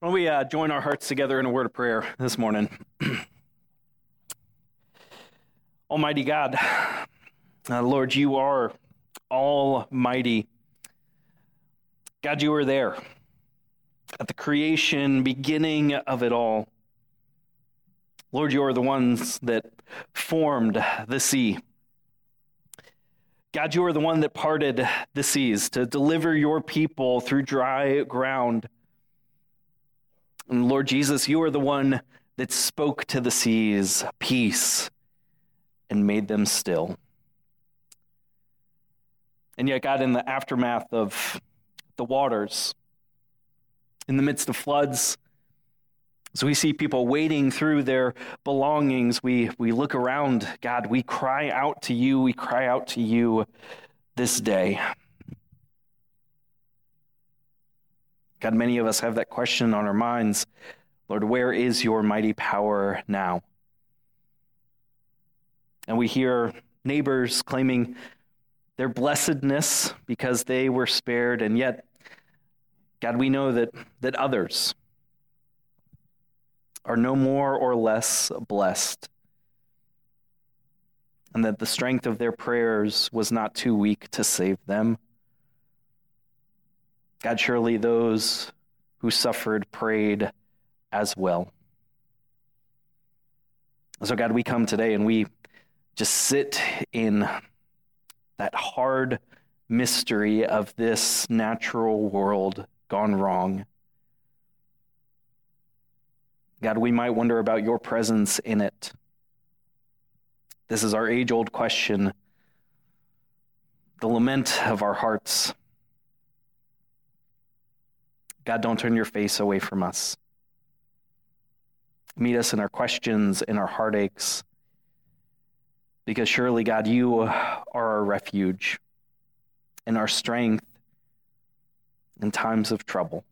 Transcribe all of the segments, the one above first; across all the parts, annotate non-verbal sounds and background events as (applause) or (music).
Why don't we uh, join our hearts together in a word of prayer this morning? (clears throat) Almighty God, uh, Lord, you are almighty. God, you are there at the creation, beginning of it all. Lord, you are the ones that formed the sea. God, you are the one that parted the seas to deliver your people through dry ground. And Lord Jesus, you are the one that spoke to the seas peace and made them still. And yet, God, in the aftermath of the waters, in the midst of floods, as we see people wading through their belongings, we, we look around, God, we cry out to you, we cry out to you this day. God, many of us have that question on our minds Lord, where is your mighty power now? And we hear neighbors claiming their blessedness because they were spared, and yet, God, we know that, that others are no more or less blessed, and that the strength of their prayers was not too weak to save them. God, surely those who suffered prayed as well. So, God, we come today and we just sit in that hard mystery of this natural world gone wrong. God, we might wonder about your presence in it. This is our age old question, the lament of our hearts. God, don't turn your face away from us. Meet us in our questions, in our heartaches, because surely, God, you are our refuge and our strength in times of trouble.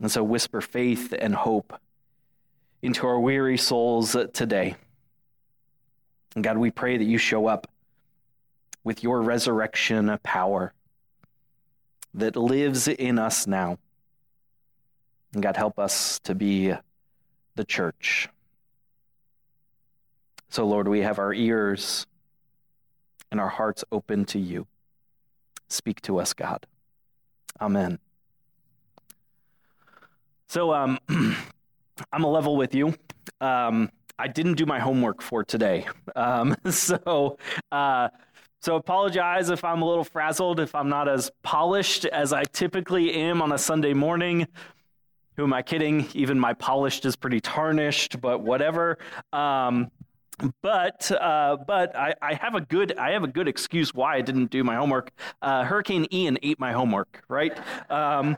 And so, whisper faith and hope into our weary souls today. And God, we pray that you show up with your resurrection power that lives in us now. And God, help us to be the church. So, Lord, we have our ears and our hearts open to you. Speak to us, God. Amen. So, um, (clears throat) I'm a level with you. Um, I didn't do my homework for today. Um, (laughs) so, uh, so apologize if I'm a little frazzled, if I'm not as polished as I typically am on a Sunday morning. Who am I kidding? Even my polished is pretty tarnished, but whatever. Um, but uh, but I, I, have a good I have a good excuse why I didn't do my homework. Uh, Hurricane Ian ate my homework. Right? Um,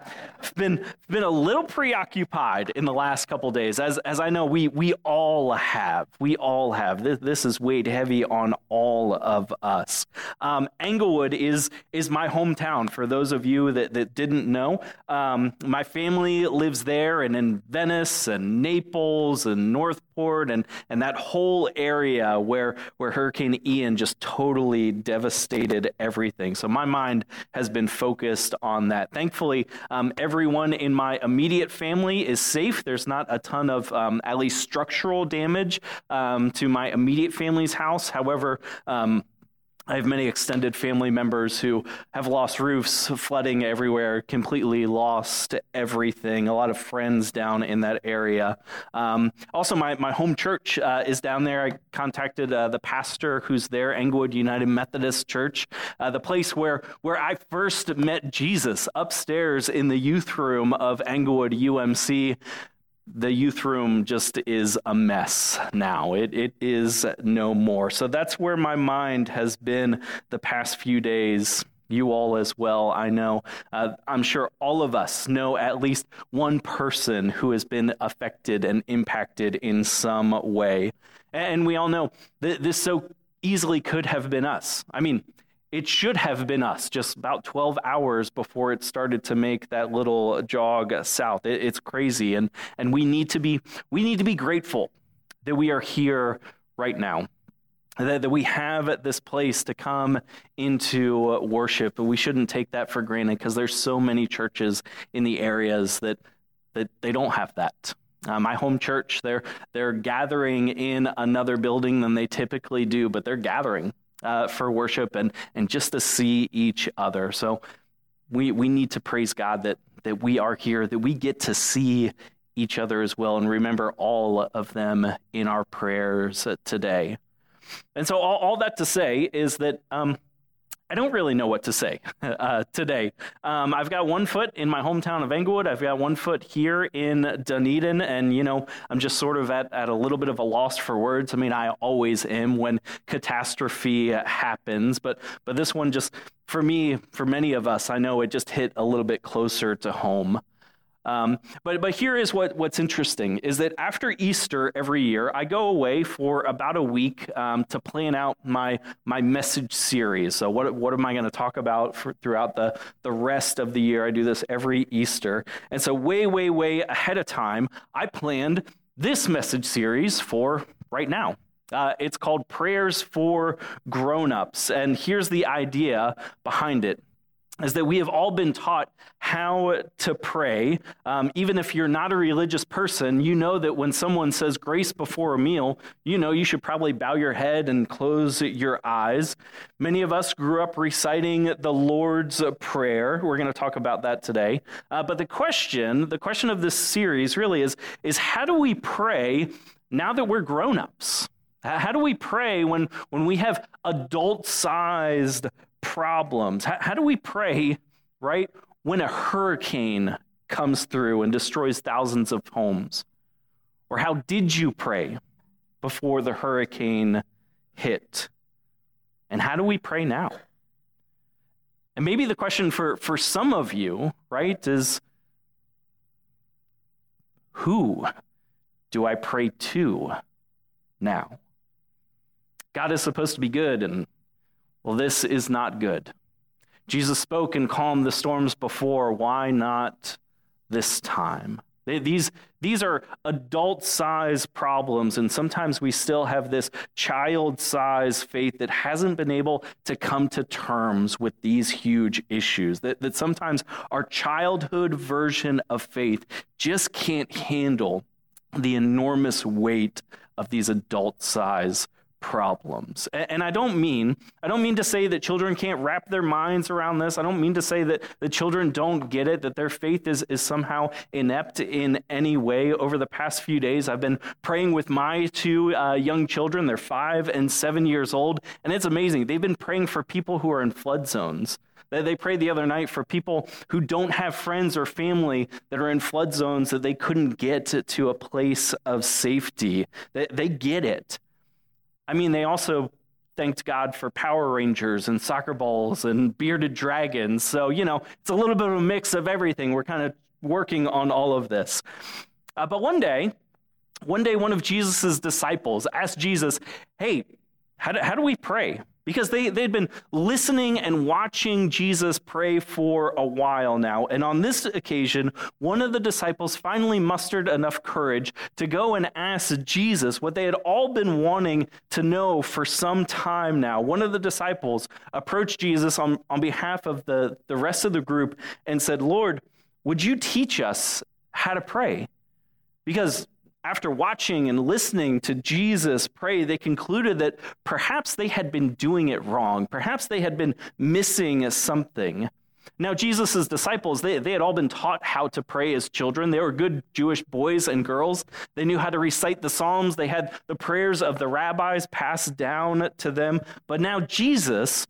been been a little preoccupied in the last couple days, as as I know we we all have. We all have. This, this is weighed heavy on all of us. Um, Englewood is is my hometown. For those of you that that didn't know, um, my family lives there, and in Venice and Naples and Northport and and that whole area area where, where Hurricane Ian just totally devastated everything. So my mind has been focused on that. Thankfully, um, everyone in my immediate family is safe. There's not a ton of um, at least structural damage um, to my immediate family's house. However, um, I have many extended family members who have lost roofs, flooding everywhere, completely lost everything. A lot of friends down in that area. Um, also, my, my home church uh, is down there. I contacted uh, the pastor who's there, Englewood United Methodist Church, uh, the place where, where I first met Jesus upstairs in the youth room of Englewood UMC the youth room just is a mess now. It, it is no more. So that's where my mind has been the past few days. You all as well, I know. Uh, I'm sure all of us know at least one person who has been affected and impacted in some way. And we all know that this so easily could have been us. I mean, it should have been us just about 12 hours before it started to make that little jog south. It, it's crazy. And, and we, need to be, we need to be grateful that we are here right now. that, we have this place to come into worship. But we shouldn't take that for granted because there's so many churches in the areas that, that they don't have that. Uh, my home church, they're, they're gathering in another building than they typically do, but they're gathering uh, for worship and, and just to see each other. So we, we need to praise God that, that we are here, that we get to see each other as well and remember all of them in our prayers today. And so, all, all that to say is that um, I don't really know what to say (laughs) uh, today. Um, I've got one foot in my hometown of Englewood. I've got one foot here in Dunedin. And, you know, I'm just sort of at, at a little bit of a loss for words. I mean, I always am when catastrophe happens. But, but this one just, for me, for many of us, I know it just hit a little bit closer to home. Um, but, but here is what, what's interesting is that after Easter every year, I go away for about a week um, to plan out my, my message series. So, what, what am I going to talk about for, throughout the, the rest of the year? I do this every Easter. And so, way, way, way ahead of time, I planned this message series for right now. Uh, it's called Prayers for Grown-ups. And here's the idea behind it is that we have all been taught how to pray. Um, even if you're not a religious person, you know that when someone says grace before a meal, you know you should probably bow your head and close your eyes. Many of us grew up reciting the Lord's Prayer. We're going to talk about that today. Uh, but the question, the question of this series really is, is how do we pray now that we're grown ups? How do we pray when, when we have adult sized problems? How, how do we pray, right, when a hurricane comes through and destroys thousands of homes? Or how did you pray before the hurricane hit? And how do we pray now? And maybe the question for, for some of you, right, is who do I pray to now? God is supposed to be good, and well, this is not good. Jesus spoke and calmed the storms before. Why not this time? These, these are adult size problems, and sometimes we still have this child size faith that hasn't been able to come to terms with these huge issues. That, that sometimes our childhood version of faith just can't handle the enormous weight of these adult size problems. And I don't mean I don't mean to say that children can't wrap their minds around this. I don't mean to say that the children don't get it, that their faith is, is somehow inept in any way. Over the past few days, I've been praying with my two uh, young children. They're five and seven years old, and it's amazing. They've been praying for people who are in flood zones. They prayed the other night for people who don't have friends or family that are in flood zones that they couldn't get to, a place of safety. They, they get it. I mean, they also thanked God for Power Rangers and soccer balls and bearded dragons. So, you know, it's a little bit of a mix of everything. We're kind of working on all of this. Uh, but one day, one day, one of Jesus' disciples asked Jesus, Hey, how do, how do we pray? Because they, they'd been listening and watching Jesus pray for a while now. And on this occasion, one of the disciples finally mustered enough courage to go and ask Jesus what they had all been wanting to know for some time now. One of the disciples approached Jesus on, on behalf of the, the rest of the group and said, Lord, would you teach us how to pray? Because after watching and listening to Jesus pray, they concluded that perhaps they had been doing it wrong. Perhaps they had been missing something. Now, Jesus' disciples, they, they had all been taught how to pray as children. They were good Jewish boys and girls. They knew how to recite the Psalms. They had the prayers of the rabbis passed down to them. But now Jesus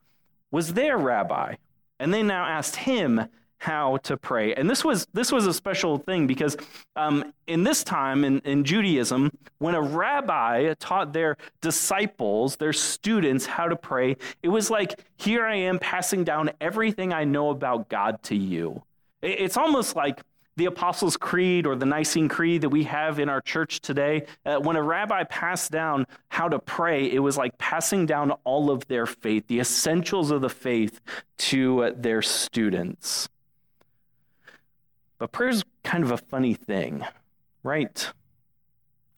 was their rabbi. And they now asked him how to pray. And this was this was a special thing because um, in this time in, in Judaism, when a rabbi taught their disciples, their students, how to pray, it was like, here I am passing down everything I know about God to you. It's almost like the Apostles' Creed or the Nicene Creed that we have in our church today, uh, when a rabbi passed down how to pray, it was like passing down all of their faith, the essentials of the faith to uh, their students. But prayer's kind of a funny thing, right?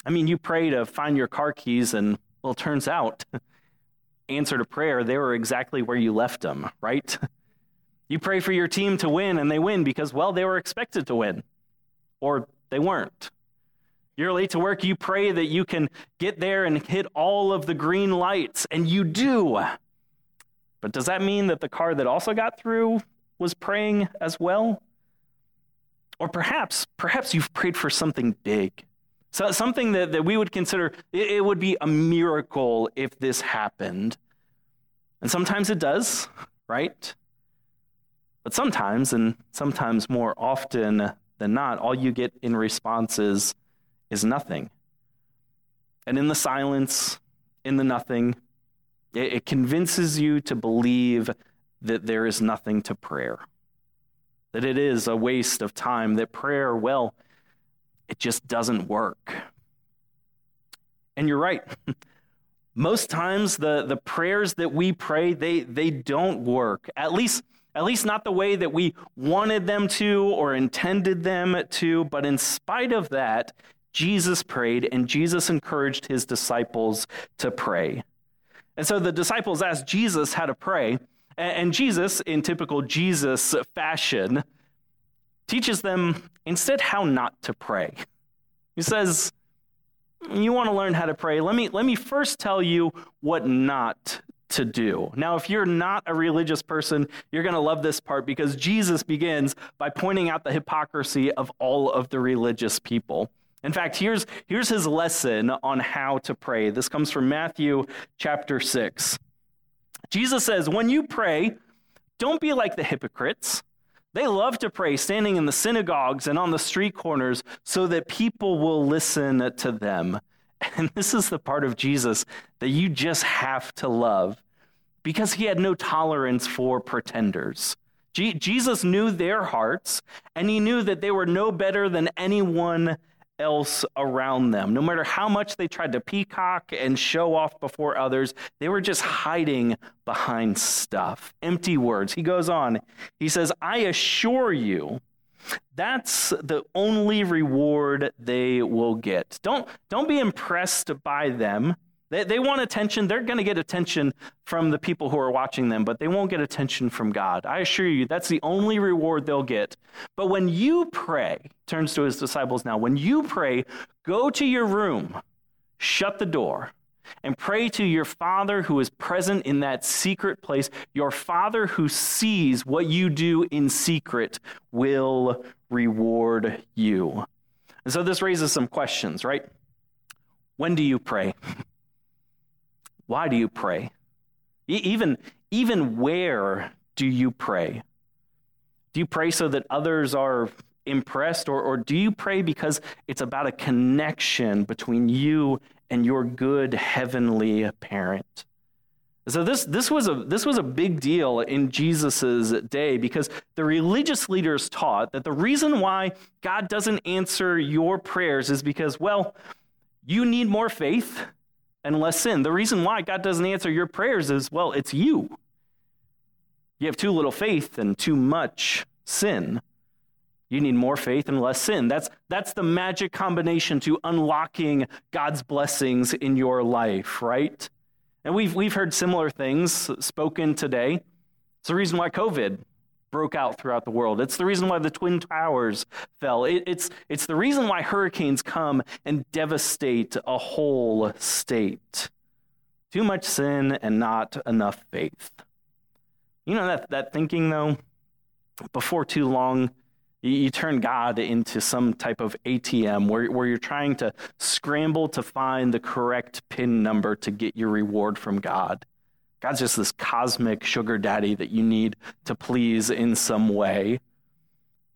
I mean, you pray to find your car keys, and well, it turns out (laughs) answer to prayer, they were exactly where you left them, right? (laughs) You pray for your team to win, and they win because, well, they were expected to win, or they weren't. You're late to work, you pray that you can get there and hit all of the green lights, and you do. But does that mean that the car that also got through was praying as well? Or perhaps, perhaps you've prayed for something big. So something that, that we would consider it, it would be a miracle if this happened. And sometimes it does, right? But sometimes, and sometimes more often than not, all you get in response is, is nothing. And in the silence, in the nothing, it, it convinces you to believe that there is nothing to prayer, that it is a waste of time, that prayer, well, it just doesn't work. And you're right. (laughs) Most times the, the prayers that we pray, they, they don't work. At least, at least not the way that we wanted them to or intended them to. But in spite of that, Jesus prayed and Jesus encouraged his disciples to pray. And so the disciples asked Jesus how to pray. And Jesus, in typical Jesus fashion, teaches them instead how not to pray. He says, You want to learn how to pray? Let me, let me first tell you what not to do. Now, if you're not a religious person, you're going to love this part because Jesus begins by pointing out the hypocrisy of all of the religious people. In fact, here's, here's his lesson on how to pray. This comes from Matthew chapter 6. Jesus says, When you pray, don't be like the hypocrites. They love to pray standing in the synagogues and on the street corners so that people will listen to them. (laughs) And this is the part of Jesus that you just have to love because he had no tolerance for pretenders. Jesus knew their hearts, and he knew that they were no better than anyone else around them. No matter how much they tried to peacock and show off before others, they were just hiding behind stuff. Empty words. He goes on. He says, I assure you, that's the only reward they will get. Don't, don't be impressed by them. They, they want attention. They're going to get attention from the people who are watching them, but they won't get attention from God. I assure you, that's the only reward they'll get. But when you pray, turns to his disciples now, when you pray, go to your room, shut the door, and pray to your Father who is present in that secret place. Your Father who sees what you do in secret will reward you. And so this raises some questions, right? When do you pray? Why do you pray? Even, even where do you pray? Do you pray so that others are impressed, or, or do you pray because it's about a connection between you and your good heavenly parent? So this, this, was a, this was a big deal in Jesus' day because the religious leaders taught that the reason why God doesn't answer your prayers is because, well, you need more faith and less sin. The reason why God doesn't answer your prayers is, well, it's you. You have too little faith and too much sin. You need more faith and less sin. That's, that's the magic combination to unlocking God's blessings in your life, right? And we've, we've heard similar things spoken today. It's the reason why COVID broke out throughout the world. It's the reason why the Twin Towers fell. It, it's, it's the reason why hurricanes come and devastate a whole state. Too much sin and not enough faith. You know that, that thinking, though, before too long, you, turn God into some type of ATM where, where you're trying to scramble to find the correct PIN number to get your reward from God. God's just this cosmic sugar daddy that you need to please in some way.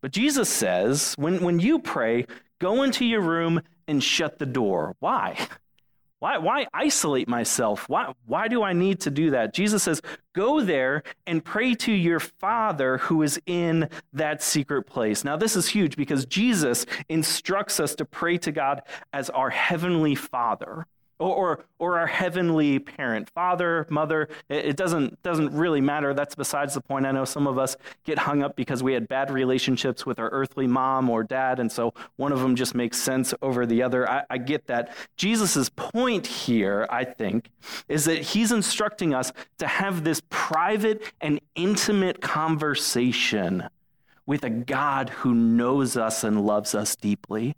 But Jesus says, when, when you pray, go into your room and shut the door. Why? (laughs) Why, why isolate myself? Why, why do I need to do that? Jesus says, Go there and pray to your Father who is in that secret place. Now, this is huge because Jesus instructs us to pray to God as our Heavenly Father. Or, or, our heavenly parent, father, mother. It, it, doesn't, doesn't really matter. That's besides the point. I know some of us get hung up because we had bad relationships with our earthly mom or dad, and so one of them just makes sense over the other. I, I get that. Jesus' point here, I think, is that he's instructing us to have this private and intimate conversation with a God who knows us and loves us deeply.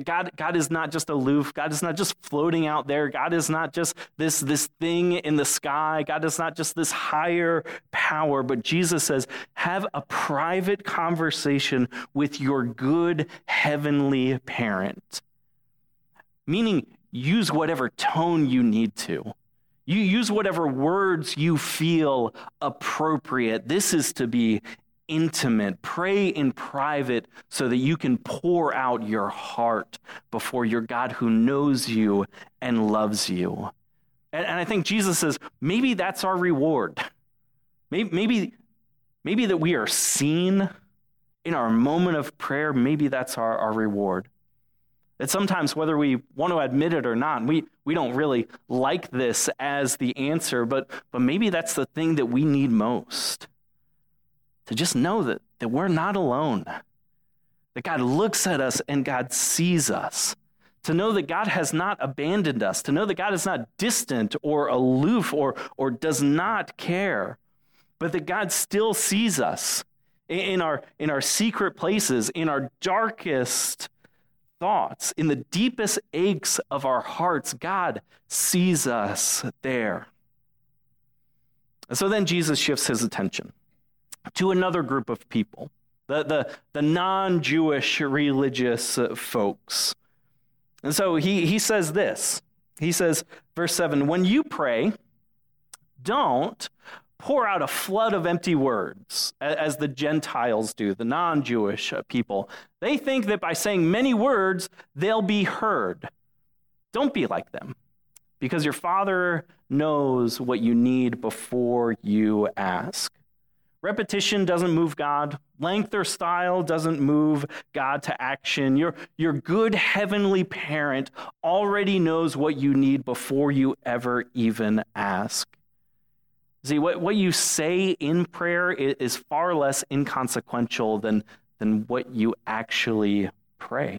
God, God is not just aloof. God is not just floating out there. God is not just this, this thing in the sky. God is not just this higher power. But Jesus says, have a private conversation with your good heavenly parent. Meaning, use whatever tone you need to. You use whatever words you feel appropriate. This is to be intimate. Pray in private so that you can pour out your heart before your God who knows you and loves you. And, and I think Jesus says maybe that's our reward. Maybe, maybe, maybe that we are seen in our moment of prayer, maybe that's our, our reward. That sometimes, whether we want to admit it or not, we, we don't really like this as the answer, but, but maybe that's the thing that we need most to just know that, that we're not alone, that God looks at us and God sees us, to know that God has not abandoned us, to know that God is not distant or aloof or, or does not care, but that God still sees us in our, in our secret places, in our darkest thoughts, in the deepest aches of our hearts. God sees us there. And so then Jesus shifts his attention to another group of people, the, the, the non Jewish religious uh, folks. And so he, he says this. He says, verse 7 When you pray, don't pour out a flood of empty words, as the Gentiles do, the non Jewish uh, people. They think that by saying many words, they'll be heard. Don't be like them, because your Father knows what you need before you ask. Repetition doesn't move God. Length or style doesn't move God to action. Your, your good heavenly parent already knows what you need before you ever even ask. See, what, what you say in prayer is far less inconsequential than, than what you actually pray,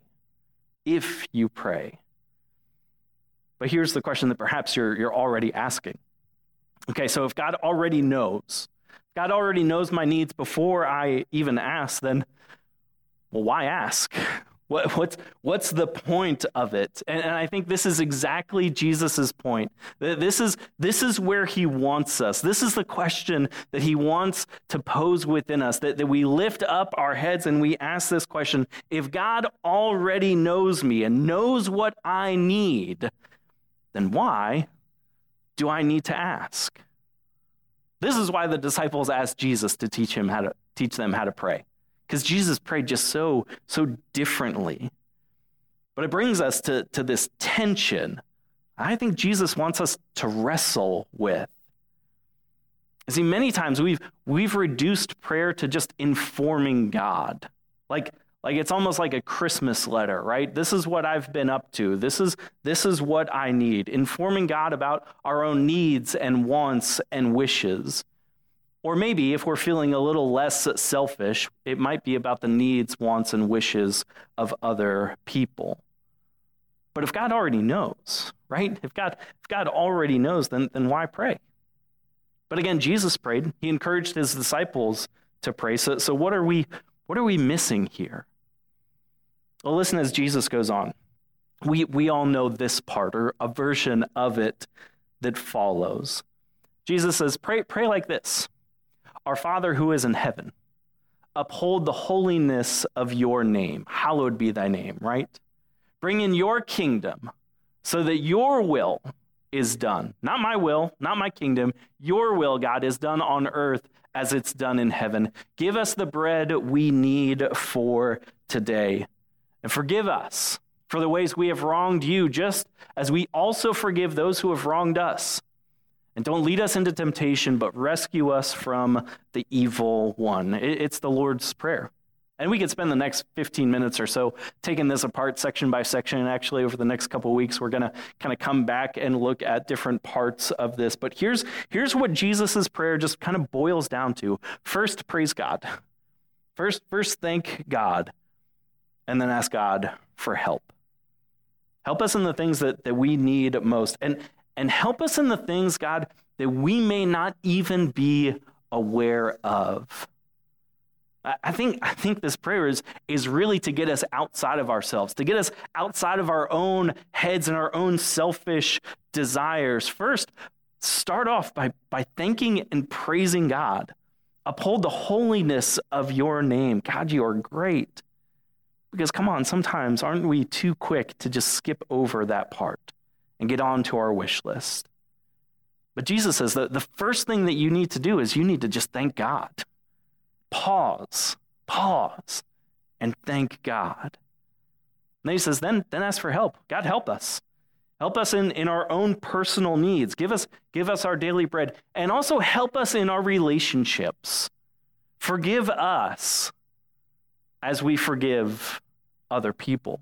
if you pray. But here's the question that perhaps you're, you're already asking. Okay, so if God already knows, God already knows my needs before I even ask, then, well, why ask? (laughs) What, what's, what's the point of it? And, and I think this is exactly Jesus' point. This is, this is where he wants us. This is the question that he wants to pose within us that, that we lift up our heads and we ask this question If God already knows me and knows what I need, then why do I need to ask? This is why the disciples asked Jesus to teach him how to teach them how to pray. Because Jesus prayed just so, so differently. But it brings us to, to this tension I think Jesus wants us to wrestle with. See, many times we've we've reduced prayer to just informing God. Like like it's almost like a Christmas letter, right? This is what I've been up to. This is this is what I need. Informing God about our own needs and wants and wishes. Or maybe if we're feeling a little less selfish, it might be about the needs, wants and wishes of other people. But if God already knows, right? If God if God already knows, then then why pray? But again, Jesus prayed. He encouraged his disciples to pray. So so what are we what are we missing here? Well, listen as Jesus goes on. We, we all know this part, or a version of it that follows. Jesus says, pray, pray like this Our Father who is in heaven, uphold the holiness of your name. Hallowed be thy name, right? Bring in your kingdom so that your will is done. Not my will, not my kingdom. Your will, God, is done on earth as it's done in heaven. Give us the bread we need for today. And forgive us for the ways we have wronged you, just as we also forgive those who have wronged us. And don't lead us into temptation, but rescue us from the evil one. It's the Lord's Prayer. And we could spend the next 15 minutes or so taking this apart section by section. And actually, over the next couple weeks, we're going to kind of come back and look at different parts of this. But here's, here's what Jesus' prayer just kind of boils down to first, praise God. First, first, thank God. And then ask God for help. Help us in the things that, that we need most. And, and help us in the things, God, that we may not even be aware of. I think, I think this prayer is, is really to get us outside of ourselves, to get us outside of our own heads and our own selfish desires. First, start off by, by thanking and praising God. Uphold the holiness of your name. God, you are great. Because come on, sometimes aren't we too quick to just skip over that part and get on to our wish list? But Jesus says that the first thing that you need to do is you need to just thank God pause, pause, and thank God. And then he says, then, then ask for help. God, help us. Help us in, in our own personal needs. Give us, give us our daily bread. And also help us in our relationships. Forgive us as we forgive other people.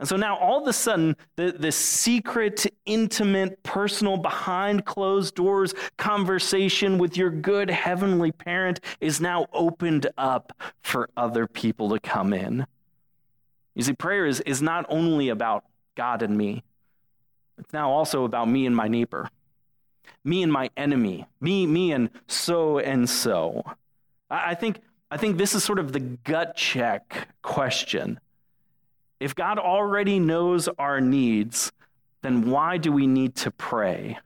And so now all of a sudden, the, the secret, intimate, personal, behind closed doors conversation with your good heavenly parent is now opened up for other people to come in. You see, prayer is, is not only about God and me, it's now also about me and my neighbor, me and my enemy, me, me and so and so. I, I think, I think this is sort of the gut check question if God already knows our needs, then why do we need to pray?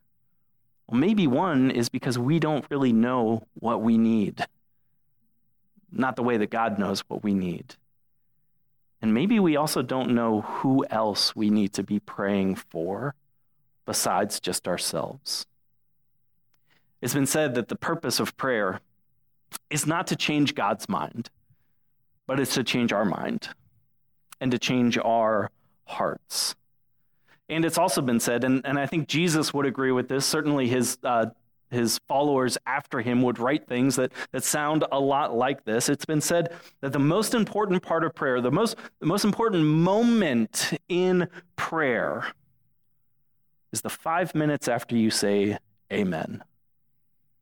Well, maybe one is because we don't really know what we need, not the way that God knows what we need. And maybe we also don't know who else we need to be praying for besides just ourselves. It's been said that the purpose of prayer is not to change God's mind, but it's to change our mind and to change our hearts. And it's also been said, and, and I think Jesus would agree with this, certainly his, uh, his followers after him would write things that, that sound a lot like this. It's been said that the most important part of prayer, the most, the most important moment in prayer, is the five minutes after you say amen.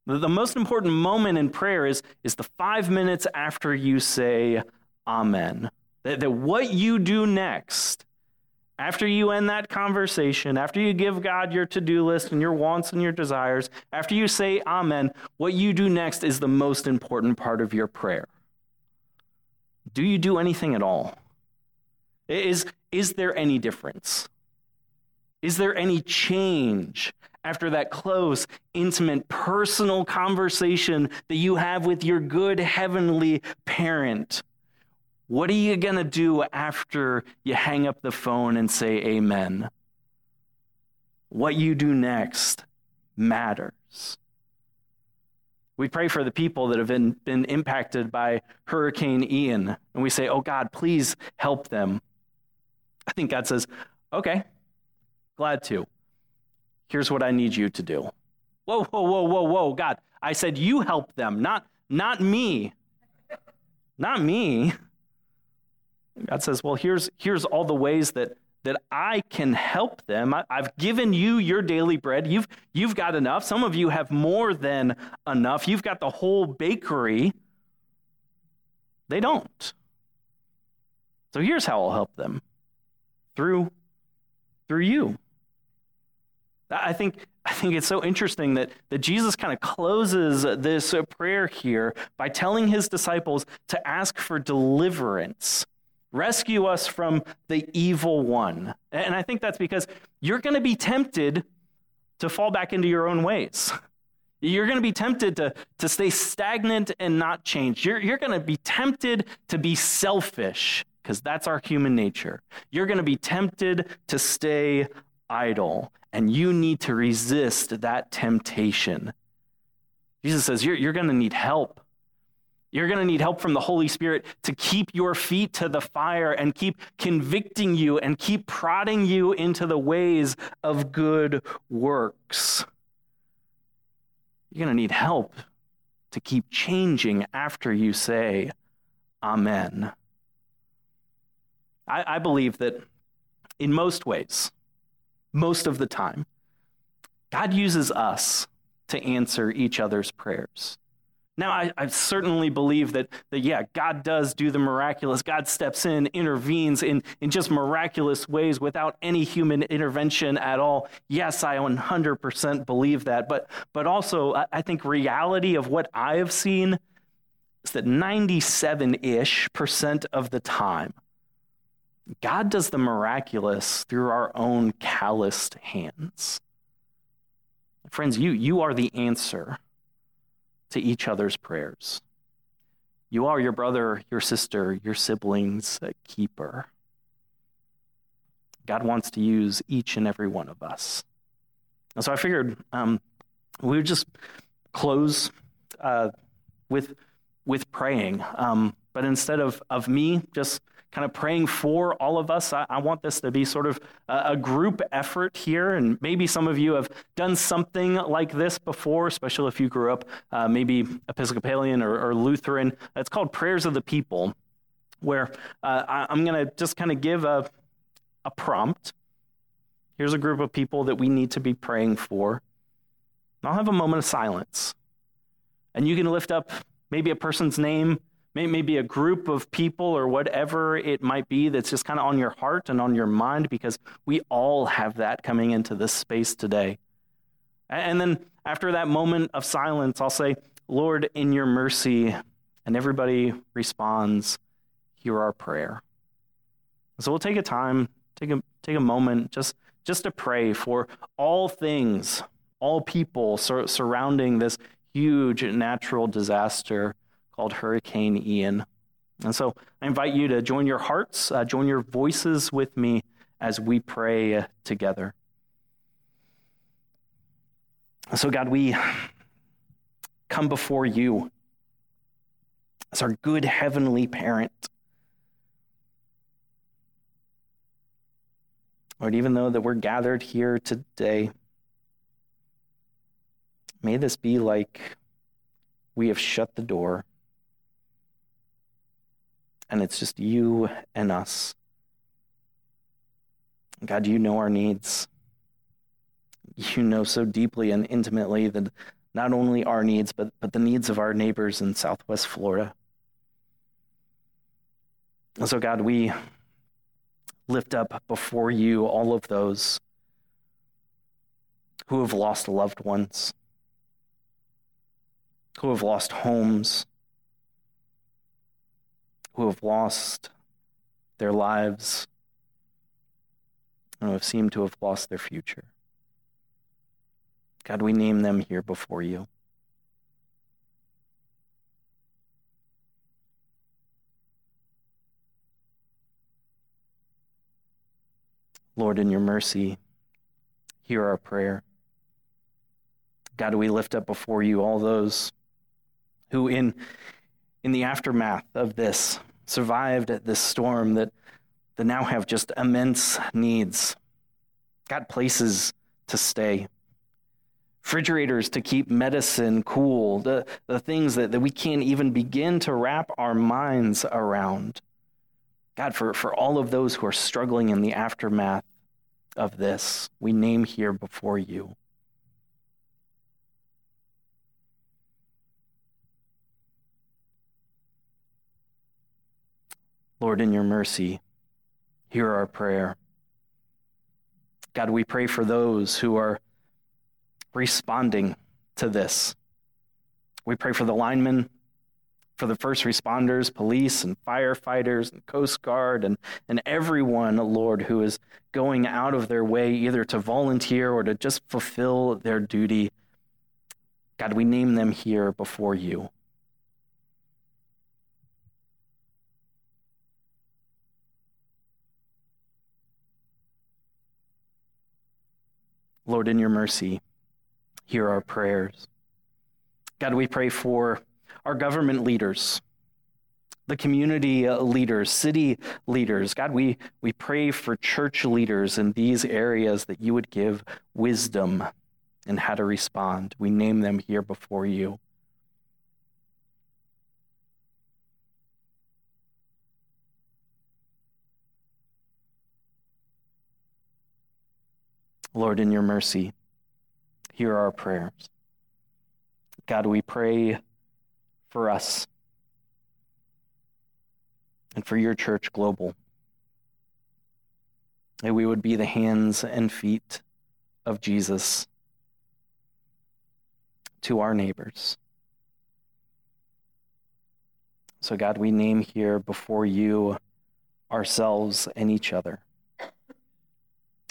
The, the most important moment in prayer is, is the five minutes after you say amen. That, that what you do next, after you end that conversation, after you give God your to do list and your wants and your desires, after you say Amen, what you do next is the most important part of your prayer. Do you do anything at all? Is, is there any difference? Is there any change after that close, intimate, personal conversation that you have with your good heavenly parent? What are you going to do after you hang up the phone and say amen? What you do next matters. We pray for the people that have been, been impacted by Hurricane Ian, and we say, Oh God, please help them. I think God says, Okay, glad to. Here's what I need you to do. Whoa, whoa, whoa, whoa, whoa, God. I said, You help them, not, not me. Not me. God says, Well, here's, here's all the ways that, that I can help them. I, have given you your daily bread. You've, you've got enough. Some of you have more than enough. You've got the whole bakery. They don't. So here's how I'll help them through, through you. I think, I think it's so interesting that, that Jesus kind of closes this prayer here by telling his disciples to ask for deliverance Rescue us from the evil one. And I think that's because you're going to be tempted to fall back into your own ways. You're going to be tempted to, to stay stagnant and not change. You're, you're going to be tempted to be selfish because that's our human nature. You're going to be tempted to stay idle, and you need to resist that temptation. Jesus says you're, you're going to need help. You're going to need help from the Holy Spirit to keep your feet to the fire and keep convicting you and keep prodding you into the ways of good works. You're going to need help to keep changing after you say Amen. I, I believe that in most ways, most of the time, God uses us to answer each other's prayers. Now, I, I, certainly believe that, that, yeah, God does do the miraculous. God steps in, intervenes in, in just miraculous ways without any human intervention at all. Yes, I 100% believe that. But, but also, I, I think reality of what I have seen is that 97 ish percent of the time, God does the miraculous through our own calloused hands. Friends, you, you are the answer to each other's prayers. You are your brother, your sister, your sibling's keeper. God wants to use each and every one of us. And so I figured um, we would just close uh, with, with praying. Um, but instead of, of me just kind of praying for all of us. I, I want this to be sort of a, a, group effort here. And maybe some of you have done something like this before, especially if you grew up uh, maybe Episcopalian or, or, Lutheran. It's called Prayers of the People, where uh, I, I'm going to just kind of give a, a prompt. Here's a group of people that we need to be praying for. I'll have a moment of silence. And you can lift up maybe a person's name maybe a group of people or whatever it might be that's just kind of on your heart and on your mind because we all have that coming into this space today. And then after that moment of silence, I'll say, Lord, in your mercy, and everybody responds, hear our prayer. So we'll take a time, take a, take a moment just, just to pray for all things, all people sur- surrounding this huge natural disaster called Hurricane Ian. And so I invite you to join your hearts, uh, join your voices with me as we pray together. So, God, we come before you as our good heavenly parent. Lord, even though that we're gathered here today, may this be like we have shut the door and it's just you and us. God, you know our needs. You know so deeply and intimately that not only our needs, but, but the needs of our neighbors in Southwest Florida. And so, God, we lift up before you all of those who have lost loved ones, who have lost homes, who have lost their lives and who have seemed to have lost their future. God, we name them here before you. Lord, in your mercy, hear our prayer. God, we lift up before you all those who, in in the aftermath of this survived this storm that, that now have just immense needs. Got places to stay, refrigerators to keep medicine cool, the, the things that, that we can't even begin to wrap our minds around. God, for, for all of those who are struggling in the aftermath of this, we name here before you. Lord, in your mercy, hear our prayer. God, we pray for those who are responding to this. We pray for the linemen, for the first responders, police and firefighters and Coast Guard, and, and everyone, Lord, who is going out of their way either to volunteer or to just fulfill their duty. God, we name them here before you. Lord, in your mercy, hear our prayers. God, we pray for our government leaders, the community uh, leaders, city leaders. God, we, we pray for church leaders in these areas that you would give wisdom and how to respond. We name them here before you. Lord, in your mercy, hear our prayers. God, we pray for us and for your church global. That we would be the hands and feet of Jesus to our neighbors. So, God, we name here before you ourselves and each other.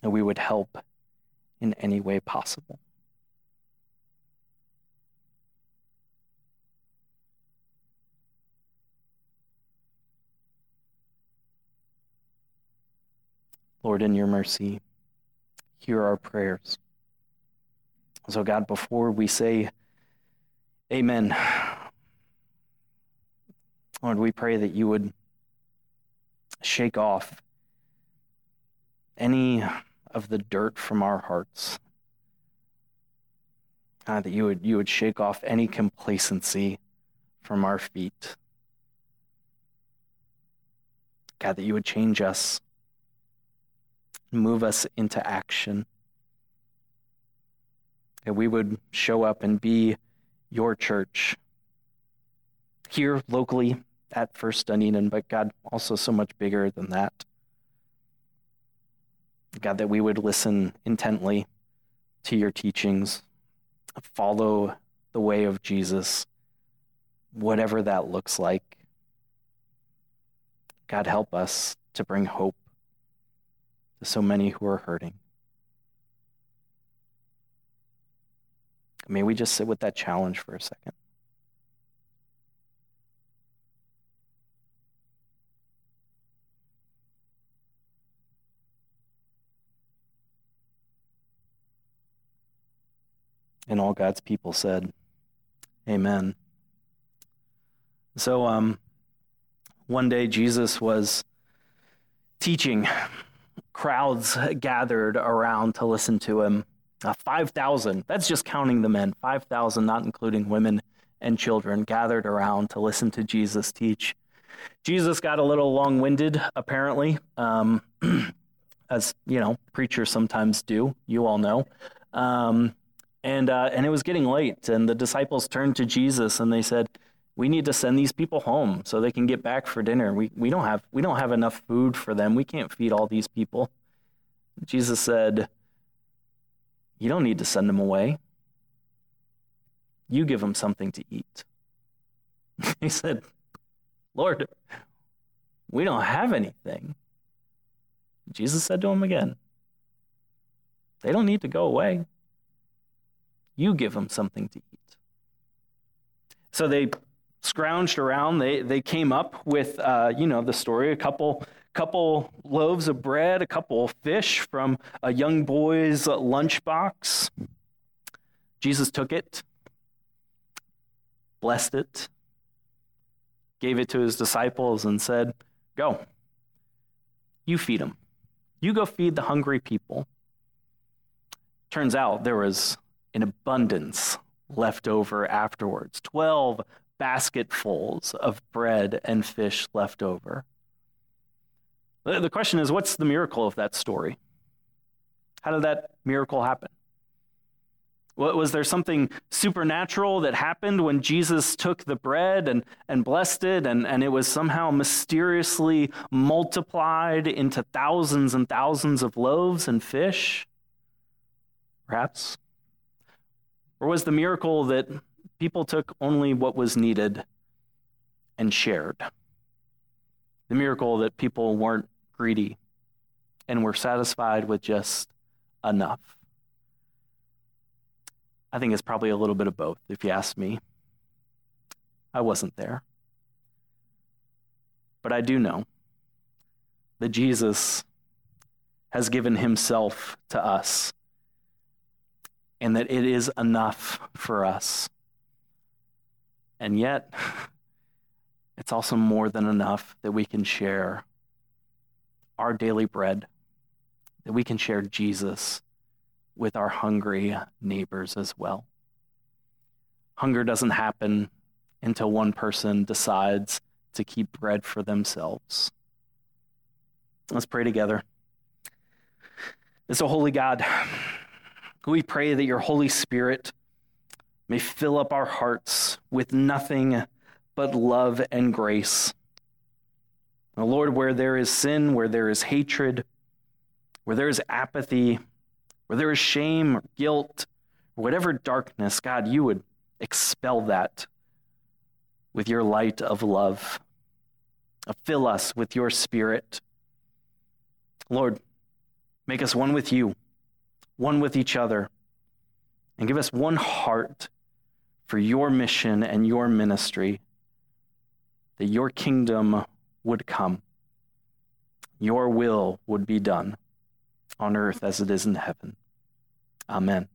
And we would help in any way possible. Lord, in your mercy, hear our prayers. So, God, before we say amen, Lord, we pray that you would shake off any of the dirt from our hearts. God, that you would, you would shake off any complacency from our feet. God, that you would change us move us into action. That we would show up and be your church here locally at First Dunedin, but God, also so much bigger than that. God, that we would listen intently to your teachings, follow the way of Jesus, whatever that looks like. God, help us to bring hope to so many who are hurting. May we just sit with that challenge for a second. And all God's people said, Amen. So, um, one day Jesus was teaching crowds gathered around to listen to him. Uh, 5,000, that's just counting the men, 5,000, not including women and children, gathered around to listen to Jesus teach. Jesus got a little long winded, apparently, um, (clears throat) as you know, preachers sometimes do. You all know. Um, and, uh, and it was getting late, and the disciples turned to Jesus and they said, we need to send these people home so they can get back for dinner. We, we, don't have, we don't have enough food for them. We can't feed all these people. Jesus said, You don't need to send them away. You give them something to eat. (laughs) he said, Lord, we don't have anything. Jesus said to him again, They don't need to go away. You give them something to eat. So they scrounged around. They, they came up with, uh, you know, the story, a couple, couple loaves of bread, a couple fish from a young boy's lunchbox. Jesus took it, blessed it, gave it to his disciples, and said, Go, you feed them. You go feed the hungry people. Turns out there was an abundance left over afterwards 12 basketfuls of bread and fish left over. The question is what's the miracle of that story? How did that miracle happen? Was there something supernatural that happened when Jesus took the bread and, and blessed it, and, and it was somehow mysteriously multiplied into thousands and thousands of loaves and fish? Perhaps. Or was the miracle that people took only what was needed and shared. The miracle that people weren't greedy and were satisfied with just enough. I think it's probably a little bit of both, if you ask me. I wasn't there. But I do know that Jesus has given himself to us and that it is enough for us. And yet, (laughs) it's also more than enough that we can share our daily bread, that we can share Jesus with our hungry neighbors as well. Hunger doesn't happen until one person decides to keep bread for themselves. Let's pray together. And so, Holy God, We pray that your Holy Spirit may fill up our hearts with nothing but love and grace. Now, Lord, where there is sin, where there is hatred, where there is apathy, where there is shame or guilt, whatever darkness, God, you would expel that with your light of love. Uh, fill us with your spirit. Lord, make us one with you, one with each other, and give us one heart for your mission and your ministry, that your kingdom would come, your will would be done on earth as it is in heaven. Amen.